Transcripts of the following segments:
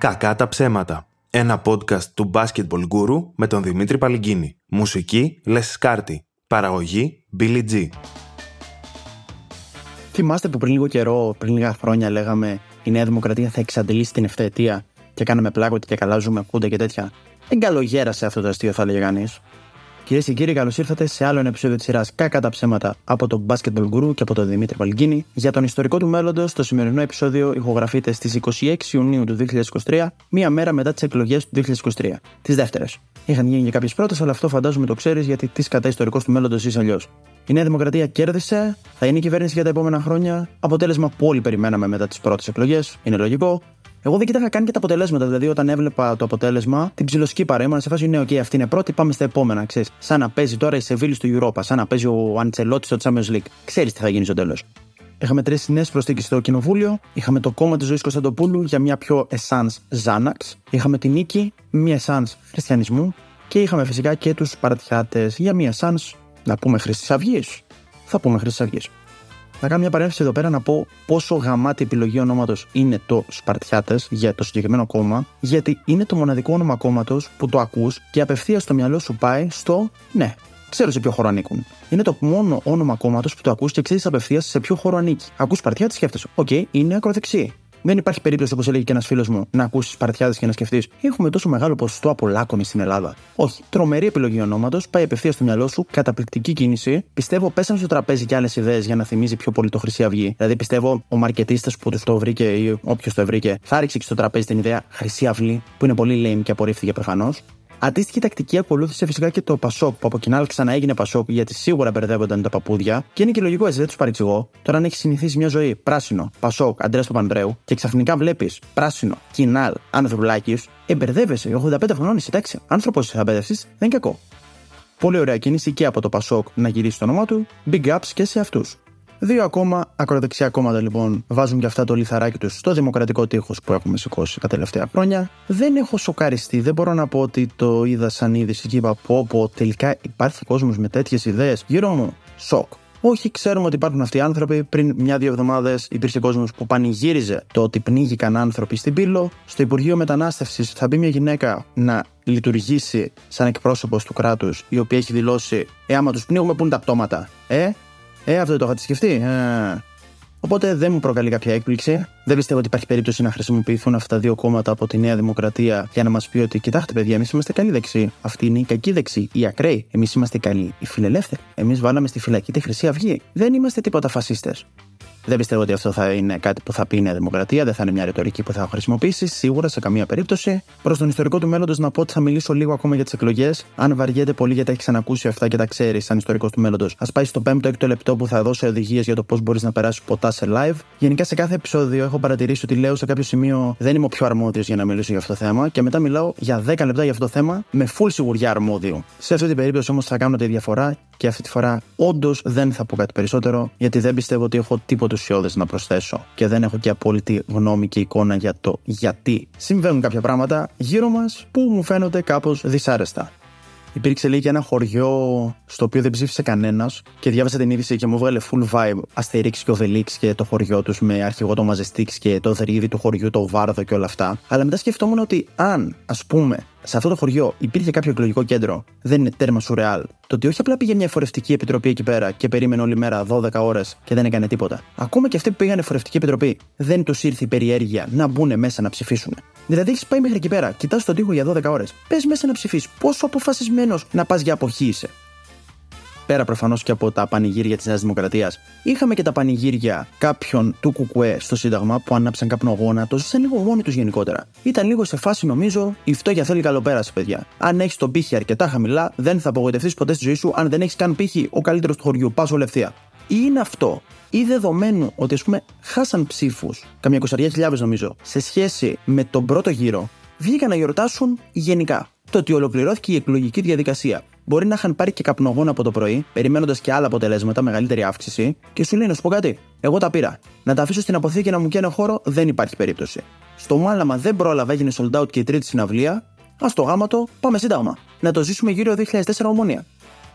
Κακά τα ψέματα. Ένα podcast του Basketball Guru με τον Δημήτρη Παλυγκίνη. Μουσική Λες Σκάρτη. Παραγωγή Billy G. Θυμάστε που πριν λίγο καιρό, πριν λίγα χρόνια, λέγαμε η Νέα Δημοκρατία θα εξαντλήσει την ευθετία και κάναμε πλάκο και καλά ζούμε κούντα και τέτοια. Δεν καλογέρασε αυτό το αστείο, θα έλεγε κανείς. Κυρίες και κύριοι, καλώς ήρθατε σε άλλο ένα επεισόδιο της σειράς Κάκα τα ψέματα από τον Basketball Guru και από τον Δημήτρη Παλγκίνη. Για τον ιστορικό του μέλλοντος, το σημερινό επεισόδιο ηχογραφείται στις 26 Ιουνίου του 2023, μία μέρα μετά τις εκλογές του 2023. Τις δεύτερες. Είχαν γίνει και κάποιες πρώτες, αλλά αυτό φαντάζομαι το ξέρεις γιατί τις κατά ιστορικός του μέλλοντος είσαι αλλιώς. Η Νέα Δημοκρατία κέρδισε, θα είναι η κυβέρνηση για τα επόμενα χρόνια. Αποτέλεσμα που όλοι περιμέναμε μετά τις πρώτες εκλογές. Είναι λογικό. Εγώ δεν κοίταγα καν και τα αποτελέσματα. Δηλαδή, όταν έβλεπα το αποτέλεσμα, την ψιλοσκή παρέμβαση, σε φάση ναι, OK, αυτή είναι πρώτη, πάμε στα επόμενα. Ξέρεις. Σαν να παίζει τώρα η Σεβίλη στο Europa, σαν να παίζει ο Αντσελότη στο Champions League. Ξέρεις τι θα γίνει στο τέλος. Είχαμε τρεις νέες προσθήκες στο κοινοβούλιο. Είχαμε το κόμμα της ζωής Κωνσταντοπούλου για μια πιο εσάν Ζάναξ. Είχαμε την νίκη, μια εσάν χριστιανισμού. Και είχαμε φυσικά και τους Σπαρτιάτε για μια εσάν, να πούμε Χρυσής Αυγής. Θα πούμε Χρυσής Αυγής. Θα κάνω μια παρέμβαση εδώ πέρα να πω πόσο γαμάτη επιλογή ονόματος είναι το Σπαρτιάτες για το συγκεκριμένο κόμμα, γιατί είναι το μοναδικό όνομα κόμματος που το ακούς και απευθείας στο μυαλό σου πάει στο ναι. Ξέρω σε ποιο χώρο ανήκουν. Είναι το μόνο όνομα κόμματος που το ακούς και ξέρεις απευθείας σε ποιο χώρο ανήκει. Ακούς Σπαρτιάτες, σκέφτεσαι. Ok, okay, είναι ακροδεξιοί. Δεν υπάρχει περίπτωση, όπως έλεγε και ένας φίλος μου, να ακούσεις Σπαρτιάτες και να σκεφτείς Έχουμε τόσο μεγάλο ποσοστό από λάκκομη στην Ελλάδα. Όχι. Τρομερή επιλογή ονόματος, πάει απευθείας στο μυαλό σου, καταπληκτική κίνηση. Πιστεύω πέσαν στο τραπέζι και άλλες ιδέες για να θυμίζει πιο πολύ το Χρυσή Αυγή. Δηλαδή πιστεύω ο μαρκετίστας που το βρήκε ή όποιος το βρήκε θα ρίξει και στο τραπέζι την ιδέα Χρυσή Αυγή, που είναι πολύ lame και απορρίφθηκε προφανώς. Αντίστοιχη τακτική ακολούθησε φυσικά και το Πασόκ, που από κοινά ξαναέγινε Πασόκ γιατί σίγουρα μπερδεύονταν τα παππούδια. Και είναι και λογικό έτσι, δεν τους παρεξηγώ. Τώρα, αν έχεις συνηθίσει μια ζωή πράσινο, Πασόκ, Αντρέας Παπανδρέου και ξαφνικά βλέπεις πράσινο, κοινάλ, ανθρωπουλάκι, εμπερδεύεσαι. 85 χρονών είσαι, εντάξει. Άνθρωπος θα μπερδευτείς, δεν είναι κακό. Πολύ ωραία κίνηση και από το Πασόκ να γυρίσει το όνομά του. Big ups και σε αυτούς. Δύο ακόμα ακροδεξιά κόμματα λοιπόν βάζουν και αυτά το λιθαράκι τους στο δημοκρατικό τείχος που έχουμε σηκώσει τα τελευταία χρόνια. Δεν έχω σοκαριστεί, δεν μπορώ να πω ότι το είδα σαν είδηση και είπα πω πω τελικά υπάρχει κόσμος με τέτοιες ιδέες. Γύρω μου, σοκ. Όχι, ξέρουμε ότι υπάρχουν αυτοί οι άνθρωποι. Πριν μια-δύο εβδομάδες υπήρξε κόσμος που πανηγύριζε το ότι πνίγηκαν άνθρωποι στην πύλο. Στο Υπουργείο Μετανάστευσης θα μπει μια γυναίκα να λειτουργήσει σαν εκπρόσωπος του κράτους, η οποία έχει δηλώσει: Ε, άμα τους πνίγουμε, πού είναι τα πτώματα. Ε, ε, αυτό το είχατε σκεφτεί. Ε. Οπότε δεν μου προκαλεί κάποια έκπληξη. Δεν πιστεύω ότι υπάρχει περίπτωση να χρησιμοποιηθούν αυτά τα δύο κόμματα από τη Νέα Δημοκρατία για να μας πει ότι, κοιτάξτε, παιδιά, εμείς είμαστε καλοί δεξί. Αυτή είναι η κακή δεξί, η ακραίοι. Εμείς είμαστε καλοί, οι φιλελεύθεροι. Εμείς βάλαμε στη φυλακή τη Χρυσή Αυγή. Δεν είμαστε τίποτα φασίστες. Δεν πιστεύω ότι αυτό θα είναι κάτι που θα πει η Νέα Δημοκρατία, δεν θα είναι μια ρητορική που θα χρησιμοποιήσει, σίγουρα σε καμία περίπτωση. Προς τον ιστορικό του μέλλοντος να πω ότι θα μιλήσω λίγο ακόμα για τις εκλογές. Αν βαριέται πολύ γιατί έχεις ξανακούσει αυτά και τα ξέρεις σαν ιστορικός του μέλλοντος, ας πάει στο 5ο-6ο λεπτό που θα δώσω οδηγίες για το πώς μπορείς να περάσεις ποτά σε live. Γενικά σε κάθε επεισόδιο έχω παρατηρήσει ότι λέω σε κάποιο σημείο δεν είμαι ο πιο αρμόδιος για να μιλήσω για αυτό το θέμα και μετά μιλάω για 10 λεπτά για αυτό το θέμα με full σιγουριά αρμόδιο. Σε αυτή την περίπτωση όμως θα κάνω τη διαφορά και αυτή τη φορά όντως δεν θα πω κάτι περισσότερο γιατί δεν πιστεύω ότι έχω τίποτα ουσιώδες να προσθέσω και δεν έχω και απόλυτη γνώμη και εικόνα για το γιατί συμβαίνουν κάποια πράγματα γύρω μας που μου φαίνονται κάπως δυσάρεστα. Υπήρξε λέει και ένα χωριό στο οποίο δεν ψήφισε κανένας και διάβασα την είδηση και μου έβγαλε full vibe Αστερίξ και ο Δελίξ και το χωριό τους με αρχηγό το Μαζεστίξ και το δρύδι του χωριού, το Βάρδο και όλα αυτά. Αλλά μετά σκεφτόμουν ότι αν, ας πούμε, σε αυτό το χωριό υπήρχε κάποιο εκλογικό κέντρο, δεν είναι τέρμα σουρεάλ. Το ότι όχι απλά πήγε μια φορευτική επιτροπή εκεί πέρα και περίμενε όλη μέρα 12 ώρες και δεν έκανε τίποτα. Ακόμα και αυτοί που πήγανε φορευτική επιτροπή, δεν τους ήρθε η περιέργεια να μπουν μέσα να ψηφίσουν. Δηλαδή έχεις πάει μέχρι εκεί πέρα, κοιτάς τον τοίχο για 12 ώρες. Πες μέσα να ψηφίσεις. Πόσο αποφασισμένος να πας για αποχή είσαι πέρα προφανώς και από τα πανηγύρια της Νέας Δημοκρατίας, είχαμε και τα πανηγύρια κάποιων του Κουκουέ στο Σύνταγμα που άναψαν καπνογόνα, το ζήσαν λίγο μόνοι τους γενικότερα. Ήταν λίγο σε φάση, νομίζω, η φτώχεια θέλει καλοπέραση, παιδιά. Αν έχεις τον πύχη αρκετά χαμηλά, δεν θα απογοητευτείς ποτέ στη ζωή σου αν δεν έχεις καν πύχη ο καλύτερος του χωριού. Πάσο λευθεία. Ή είναι αυτό, ή δεδομένου ότι ας πούμε χάσαν ψήφους, καμιά κοσαριά χιλιάδες νομίζω, σε σχέση με τον πρώτο γύρο, βγήκαν να γιορτάσουν γενικά. Το ότι ολοκληρώθηκε η εκλογική διαδικασία μπορεί να είχαν πάρει και καπνογόνα από το πρωί, περιμένοντας και άλλα αποτελέσματα, μεγαλύτερη αύξηση, και σου λέει να σου πω κάτι. Εγώ τα πήρα. Να τα αφήσω στην αποθήκη να μου καίνε χώρο δεν υπάρχει περίπτωση. Στο Μάλαμα δεν πρόλαβα, έγινε sold out και η τρίτη συναυλία. Α το γάματο, πάμε σύνταγμα. Να το ζήσουμε γύρω 2004 ομόνια.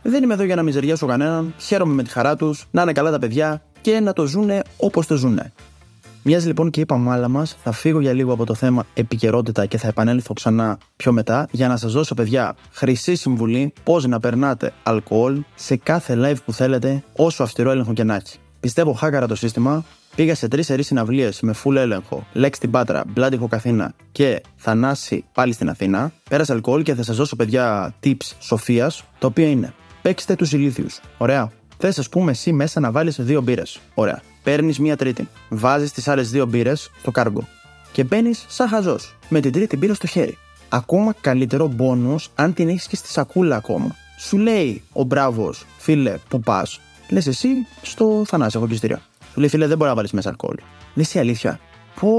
Δεν είμαι εδώ για να μιζεριάσω κανέναν, χαίρομαι με τη χαρά τους, να είναι καλά τα παιδιά και να το ζούνε όπως το ζούνε. Μοιάζει λοιπόν και είπα μάλα μας, θα φύγω για λίγο από το θέμα επικαιρότητα και θα επανέλθω ξανά πιο μετά για να σας δώσω, παιδιά, χρυσή συμβουλή πώς να περνάτε αλκοόλ σε κάθε live που θέλετε, όσο αυστηρό έλεγχο και να έχει. Πιστεύω χάκαρα το σύστημα, Πήγα σε τρεις ερή συναυλίες με full έλεγχο, Λέξ στην Πάτρα, Μπλάντι Κοκαθήνα και Θανάση πάλι στην Αθήνα. Πέρασα αλκοόλ και θα σας δώσω παιδιά tips σοφίας, τα οποία είναι παίξτε τους ηλίθιους. Ωραία. Θες, ας πούμε, εσύ μέσα να βάλεις δύο μπύρες. Ωραία. Παίρνεις μία τρίτη. Βάζεις τις άλλες δύο μπύρες στο κάργο. Και μπαίνεις σαν χαζός. Με την τρίτη μπύρα στο χέρι. Ακόμα καλύτερο μπόνους αν την έχεις και στη σακούλα ακόμα. Σου λέει ο μπράβος, φίλε, που πας. Λες εσύ στο Θανάση εγωκιστήριο. Του λέει φίλε, δεν μπορεί να βάλεις μέσα αλκοόλ. Λες η αλήθεια. Πω.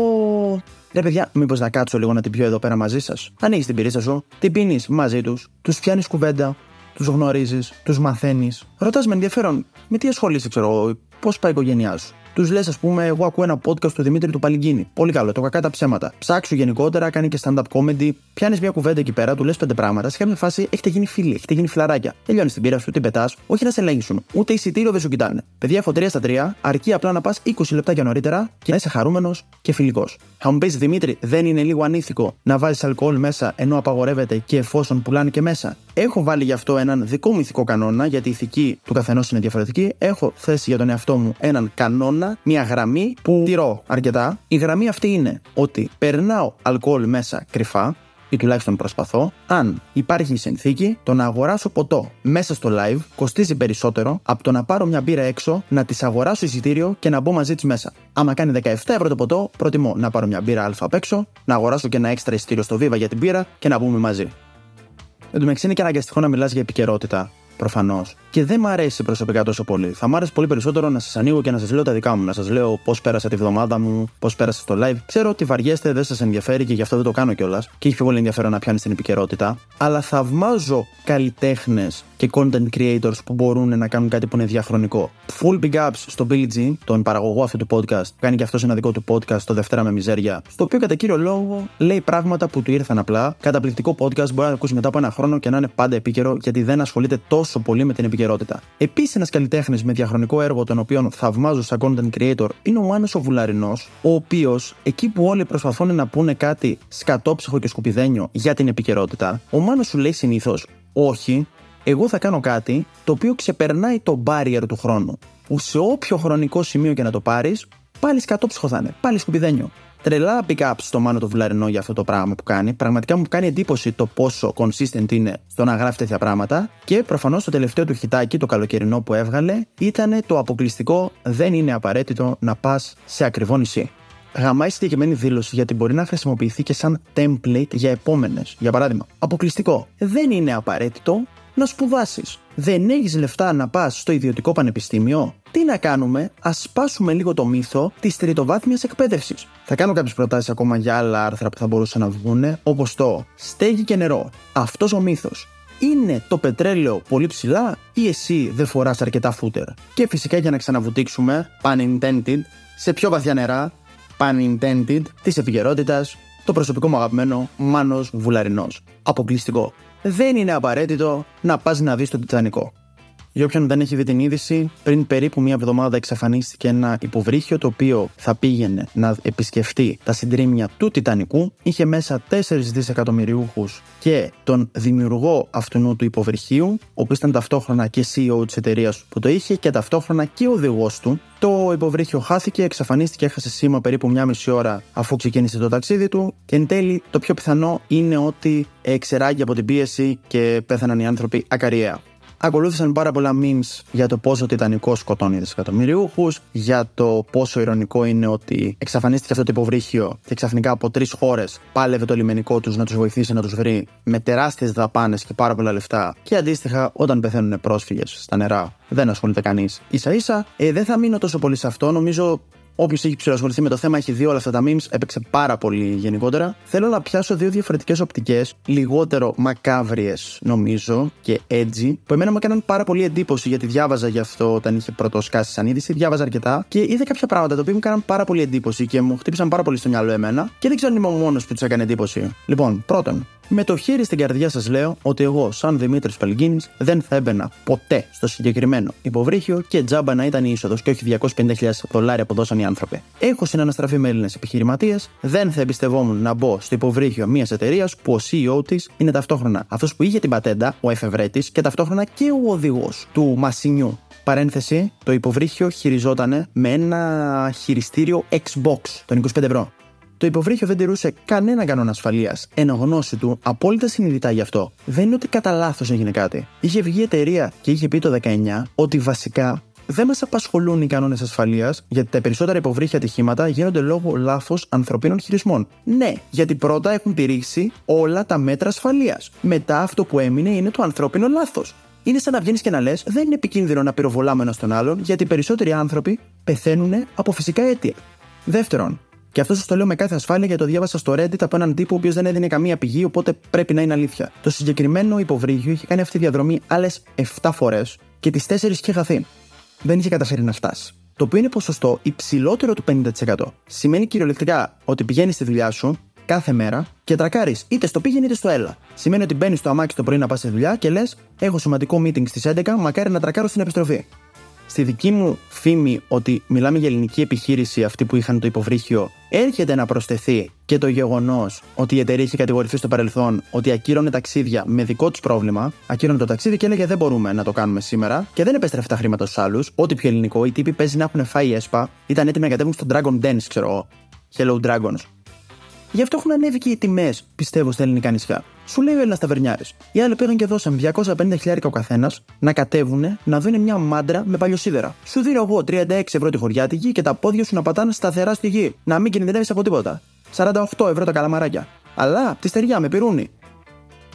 Ρε παιδιά, μήπως να κάτσω λίγο να την πιω εδώ πέρα μαζί σας. Ανοίγεις την πυρίτσα σου, την πίνεις μαζί τους, τους πιάνει κουβέντα, τους γνωρίζεις, τους μαθαίνεις. Ρωτάς με ενδιαφέρον, με τι ασχολείσαι, ξέρω εγώ, πώς πάει η οικογένειάς σου τους λες, ας πούμε, εγώ ακούω ένα podcast του Δημήτρη του Παλιγκίνη. Πολύ καλό, το κακά τα ψέματα. Ψάξου γενικότερα, κάνει και stand-up comedy. Πιάνεις μια κουβέντα εκεί πέρα, του λες πέντε πράγματα. Σε κάποια φάση έχετε γίνει φίλοι, έχετε γίνει φιλαράκια. Τελειώνεις την πείρα σου, την πετάς, όχι να σε ελέγξουν. Ούτε εισιτήριο δεν σου κοιτάνε. Παιδιά, έχω 3 στα 3, αρκεί απλά να πας 20 λεπτά νωρίτερα και να είσαι χαρούμενος και φιλικός. Θα μου πεις Δημήτρη, δεν είναι λίγο ανήθικο να βάζεις αλκοόλ μέσα ενώ απαγορεύεται και εφόσον πουλάνε και μέσα. Έχω βάλει γι' αυτό έναν δικό μου ηθικό κανόνα, γιατί η ηθική του καθενός είναι διαφορετική. Έχω θέσει για τον εαυτό μου έναν κανόνα, μια γραμμή που τηρώ αρκετά. Η γραμμή αυτή είναι ότι περνάω αλκοόλ μέσα κρυφά, ή τουλάχιστον προσπαθώ, αν υπάρχει συνθήκη το να αγοράσω ποτό μέσα στο live κοστίζει περισσότερο από το να πάρω μια μπύρα έξω, να της αγοράσω εισιτήριο και να μπω μαζί της μέσα. Άμα κάνει 17 ευρώ το ποτό, προτιμώ να πάρω μια μπύρα αλφα απ' έξω, να αγοράσω και ένα έξτρα εισιτήριο στο Viva για την μπύρα και να μπούμε μαζί. Εν τω μεταξύ είναι και αναγκαστικό να μιλάς για επικαιρότητα προφανώς. Και δεν μ' αρέσει προσωπικά τόσο πολύ. Θα μ' άρεσε πολύ περισσότερο να σας ανοίγω και να σας λέω τα δικά μου. Να σας λέω πώς πέρασα τη βδομάδα μου, πώς πέρασα στο live. Ξέρω ότι βαριέστε, δεν σας ενδιαφέρει και γι' αυτό δεν το κάνω κιόλας. Και έχει πιο πολύ ενδιαφέρον να πιάνεις την επικαιρότητα. Αλλά θαυμάζω καλλιτέχνες και content creators που μπορούν να κάνουν κάτι που είναι διαχρονικό. Full big ups στο Billy G, τον παραγωγό αυτού του podcast. Κάνει και αυτός ένα δικό του podcast το Δευτέρα με Μιζέρια. Στο οποίο κατά κύριο λόγο λέει πράγματα που του ήρθαν απλά. Καταπληκτικό podcast μπορεί να ακούσει μετά από ένα χρόνο και να είναι πάντα επίκαιρο γιατί δεν ασχολείται τόσο πολύ με την επικαιρότητα. Επίσης, ένας καλλιτέχνης με διαχρονικό έργο, τον οποίο θαυμάζω σαν content creator, είναι ο Μάνος ο Βουλαρινός, ο οποίος εκεί που όλοι προσπαθούν να πούνε κάτι σκατόψυχο και σκουπιδένιο για την επικαιρότητα, ο Μάνος σου λέει συνήθως όχι, εγώ θα κάνω κάτι το οποίο ξεπερνάει το barrier του χρόνου. Που σε όποιο χρονικό σημείο και να το πάρεις, πάλι σκατόψυχο θα είναι, πάλι σκουπιδένιο. Τρελά pick-up στο Μάνο το Βλαρινό για αυτό το πράγμα που κάνει. Πραγματικά μου κάνει εντύπωση το πόσο consistent είναι στο να γράφει τέτοια πράγματα. Και προφανώς το τελευταίο του χιτάκι, το καλοκαιρινό που έβγαλε, ήταν το αποκλειστικό δεν είναι απαραίτητο να πας σε ακριβό νησί. Γαμάει συγκεκριμένη δήλωση γιατί μπορεί να χρησιμοποιηθεί και σαν template για επόμενες. Για παράδειγμα, αποκλειστικό. Δεν είναι απαραίτητο να σπουδάσεις. Δεν έχεις λεφτά να πας στο ιδιωτικό πανεπιστήμιο; Τι να κάνουμε, ας σπάσουμε λίγο το μύθο της τριτοβάθμιας εκπαίδευσης. Θα κάνω κάποιες προτάσεις ακόμα για άλλα άρθρα που θα μπορούσαν να βγουν, όπως το στέγη και νερό. Αυτός ο μύθος είναι το πετρέλαιο πολύ ψηλά ή εσύ δεν φοράς αρκετά φούτερ; Και φυσικά για να ξαναβουτήξουμε, pun intended, σε πιο βαθιά νερά, pun intended, της επικαιρότητα, το προσωπικό μου αγαπημένο Μάνος Βουλαρινός. Αποκλειστικό δεν είναι απαραίτητο να πας να δεις το Τιτανικό. Για όποιον δεν έχει δει την είδηση, πριν περίπου μία εβδομάδα εξαφανίστηκε ένα υποβρύχιο το οποίο θα πήγαινε να επισκεφτεί τα συντρίμια του Τιτανικού. Είχε μέσα 4 δισεκατομμυριούχους και τον δημιουργό αυτού του υποβρυχίου, ο οποίος ήταν ταυτόχρονα και CEO της εταιρείας που το είχε και ταυτόχρονα και οδηγός του. Το υποβρύχιο χάθηκε, εξαφανίστηκε, έχασε σήμα περίπου μία μισή ώρα αφού ξεκίνησε το ταξίδι του. Και εν τέλει, το πιο πιθανό είναι ότι εξεράγει από την πίεση και πέθαναν οι άνθρωποι ακαριέα. Ακολούθησαν πάρα πολλά memes για το πόσο τιτανικό σκοτώνει δισεκατομμυριούχους, για το πόσο ηρωνικό είναι ότι εξαφανίστηκε αυτό το υποβρύχιο και ξαφνικά από τρεις χώρες πάλευε το λιμενικό τους να τους βοηθήσει να τους βρει με τεράστιες δαπάνες και πάρα πολλά λεφτά. Και αντίστοιχα, όταν πεθαίνουν πρόσφυγες στα νερά, δεν ασχολείται κανείς. σα ίσα, ε, δεν θα μείνω τόσο πολύ σε αυτό. Νομίζω Όποιος έχει ψηλοασχοληθεί με το θέμα έχει δει όλα αυτά τα memes, έπαιξε πάρα πολύ γενικότερα. Θέλω να πιάσω δύο διαφορετικές οπτικές, λιγότερο μακάβριες νομίζω και edgy, που εμένα μου έκαναν πάρα πολύ εντύπωση γιατί διάβαζα γι' αυτό όταν είχε πρώτο σκάσει σαν είδηση, διάβαζα αρκετά και είδα κάποια πράγματα τα οποία μου έκαναν πάρα πολύ εντύπωση και μου χτύπησαν πάρα πολύ στο μυαλό εμένα και δεν ξέρω αν είμαι ο μόνος που τους έκανε εντύπωση. Λοιπόν, πρώτον, Με το χέρι στην καρδιά σας λέω ότι εγώ, σαν Δημήτρης Παλγκίνη, δεν θα έμπαινα ποτέ στο συγκεκριμένο υποβρύχιο και τζάμπα να ήταν η είσοδος και όχι 250.000 δολάρια που δώσαν οι άνθρωποι. Έχω συναναστραφεί με Έλληνες επιχειρηματίες, δεν θα εμπιστευόμουν να μπω στο υποβρύχιο μιας εταιρείας που ο CEO της είναι ταυτόχρονα αυτός που είχε την πατέντα, ο εφευρέτης, και ταυτόχρονα και ο οδηγός του Μασινιού. Παρένθεση, το υποβρύχιο χειριζόταν με ένα χειριστήριο Xbox των 25 ευρώ. Το υποβρύχιο δεν τηρούσε κανένα κανόνα ασφαλείας, εν γνώση του απόλυτα συνειδητά γι' αυτό. Δεν είναι ότι κατά λάθος έγινε κάτι. Είχε βγει η εταιρεία και είχε πει το 19 ότι βασικά δεν μας απασχολούν οι κανόνες ασφαλείας, γιατί τα περισσότερα υποβρύχια ατυχήματα γίνονται λόγω λάθος ανθρωπίνων χειρισμών. Ναι, γιατί πρώτα έχουν τηρήσει όλα τα μέτρα ασφαλείας. Μετά αυτό που έμεινε είναι το ανθρώπινο λάθος. Είναι σαν να βγαίνεις και να λες: Δεν είναι επικίνδυνο να πυροβολάμε ένα τον άλλον, γιατί οι περισσότεροι άνθρωποι πεθαίνουν από φυσικά αίτια. Δεύτερον, και αυτό σας το λέω με κάθε ασφάλεια γιατί το διάβασα στο Reddit από έναν τύπο ο οποίος δεν έδινε καμία πηγή, οπότε πρέπει να είναι αλήθεια. Το συγκεκριμένο υποβρύχιο είχε κάνει αυτή τη διαδρομή άλλες 7 φορές και τις 4 είχε χαθεί. Δεν είχε καταφέρει να φτάσει. Το οποίο είναι ποσοστό υψηλότερο του 50%. Σημαίνει κυριολεκτικά ότι πηγαίνεις στη δουλειά σου κάθε μέρα και τρακάρεις είτε στο πήγαινε είτε στο έλα. Σημαίνει ότι μπαίνεις στο αμάξι το πρωί να πας στη δουλειά και λες: Έχω σημαντικό meeting στις 11, μακάρι να τρακάρω στην επιστροφή στη δική μου φήμη ότι μιλάμε για ελληνική επιχείρηση, αυτή που είχαν το υποβρύχιο, έρχεται να προσθεθεί και το γεγονός ότι η εταιρεία είχε κατηγορηθεί στο παρελθόν ότι ακύρωνε ταξίδια με δικό τους πρόβλημα, ακύρωνε το ταξίδι και έλεγε Δεν μπορούμε να το κάνουμε σήμερα και δεν επέστρεφε τα χρήματα στους άλλους. Ό,τι πιο ελληνικό, οι τύποι παίζει να έχουν φάει έσπα, ήταν έτοιμοι να κατέβουν στο Dragon Dance, ξέρω εγώ. Hello Dragons. Γι' αυτό έχουν ανέβει και οι τιμές, πιστεύω, στα ελληνικά νησιά. Σου λέει ο Έλληνας Ταβερνιάρης. Οι άλλοι πήγαν και δώσαν 250 χιλιάρικα ο καθένας να κατέβουν να δουν μια μάντρα με παλιοσίδερα. Σου δίνω εγώ 36 ευρώ τη χωριάτικη και τα πόδια σου να πατάνε σταθερά στη γη. Να μην κινδυνεύει από τίποτα. 48 ευρώ τα καλαμαράκια. Αλλά τη στεριά με πυρούνι.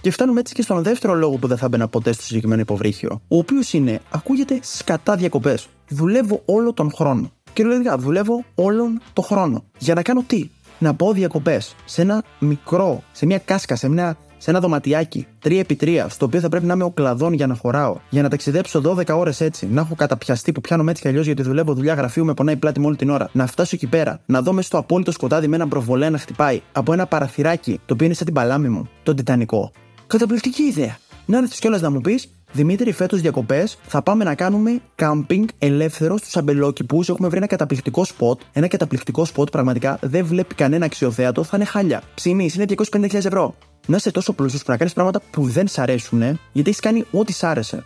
Και φτάνουμε έτσι και στον δεύτερο λόγο που δεν θα μπαίνα ποτέ στο συγκεκριμένο υποβρύχιο. Ο οποίος είναι, ακούγεται σκατά διακοπές. Δουλεύω όλο τον χρόνο. Κυριολεκτικά, δουλεύω όλον τον χρόνο. Για να κάνω τι, να πάω διακοπές σε ένα μικρό, σε μια κάσκα, σε, μια, σε ένα δωματιάκι 3x3, στο οποίο θα πρέπει να είμαι ο κλαδόν για να χωράω, για να ταξιδέψω 12 ώρες έτσι, να έχω καταπιαστεί που πιάνω έτσι κι αλλιώς γιατί δουλεύω δουλειά γραφείου με πονάει πλάτη μου όλη την ώρα, να φτάσω εκεί πέρα, να δω μέσα στο απόλυτο σκοτάδι με ένα προβολέ να χτυπάει από ένα παραθυράκι το οποίο είναι σαν την παλάμη μου, το τιτανικό. Καταπληκτική ιδέα. Να έρθεις κιόλας να μου πεις, Δημήτρη, φέτος διακοπές θα πάμε να κάνουμε κάμπινγκ ελεύθερο στους Αμπελόκηπους. Έχουμε βρει ένα καταπληκτικό σποτ. Ένα καταπληκτικό σποτ πραγματικά δεν βλέπει κανένα αξιοθέατο, θα είναι χάλια. Ψήνεις, είναι 250.000 ευρώ. Να είσαι τόσο πλούσιος που να κάνεις πράγματα που δεν σ' αρέσουν, γιατί έχεις κάνει ό,τι σ' άρεσε.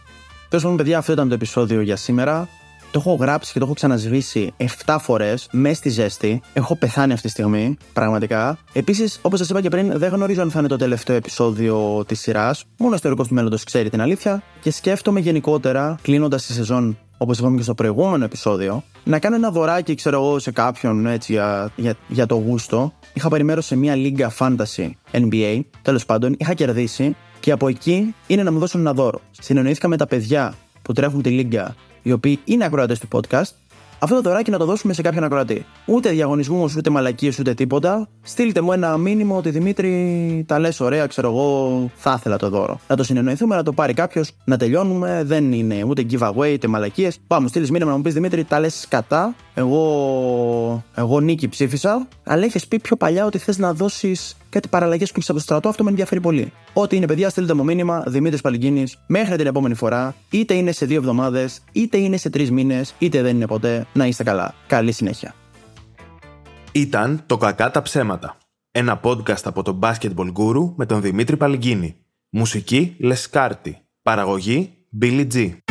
Τέλος πάντων, παιδιά, αυτό ήταν το επεισόδιο για σήμερα. Το έχω γράψει και το έχω ξανασβήσει 7 φορές μες στη ζέστη. Έχω πεθάνει αυτή τη στιγμή, πραγματικά. Επίσης, όπως σας είπα και πριν, δεν γνωρίζω αν θα είναι το τελευταίο επεισόδιο της σειράς. Μόνο ο ιστορικός του μέλλοντος ξέρει την αλήθεια. Και σκέφτομαι γενικότερα, κλείνοντας τη σεζόν όπως είπαμε και στο προηγούμενο επεισόδιο, να κάνω ένα δωράκι, ξέρω εγώ, σε κάποιον έτσι για, για, για το γούστο. Είχα πάρει μέρος σε μια λίγα fantasy NBA, τέλος πάντων, είχα κερδίσει και από εκεί είναι να μου δώσουν ένα δώρο. Συνεννοήθηκα με τα παιδιά που τρέχουν τη λίγκα οι οποίοι είναι ακροατές του podcast, αυτό το δωράκι να το δώσουμε σε κάποιον ακροατή. Ούτε διαγωνισμούς, ούτε μαλακίες, ούτε τίποτα. Στείλτε μου ένα μήνυμα ότι Δημήτρη, τα λες ωραία, ξέρω εγώ, θα ήθελα το δώρο. Να το συνεννοηθούμε, να το πάρει κάποιος, να τελειώνουμε. Δεν είναι ούτε giveaway, ούτε μαλακίες. Πάμε, στείλεις μήνυμα να μου πεις Δημήτρη, τα λες κατά. Εγώ, εγώ νίκη ψήφισα, αλλά είχες πει πιο παλιά ότι θες να δώσεις κάτι παραλλαγές που έχει από το στρατό. Αυτό με ενδιαφέρει πολύ. Ό,τι είναι, παιδιά, στείλτε μου μήνυμα Δημήτρης Παλγκίνη μέχρι την επόμενη φορά. Είτε είναι σε δύο εβδομάδες, είτε είναι σε τρεις μήνες, είτε δεν είναι ποτέ. Να είστε καλά. Καλή συνέχεια. Ήταν το Κακά τα ψέματα. Ένα podcast από τον Basketball Guru με τον Δημήτρη Παλγκίνη. Μουσική Λεσκάρτη. Παραγωγή Billy G.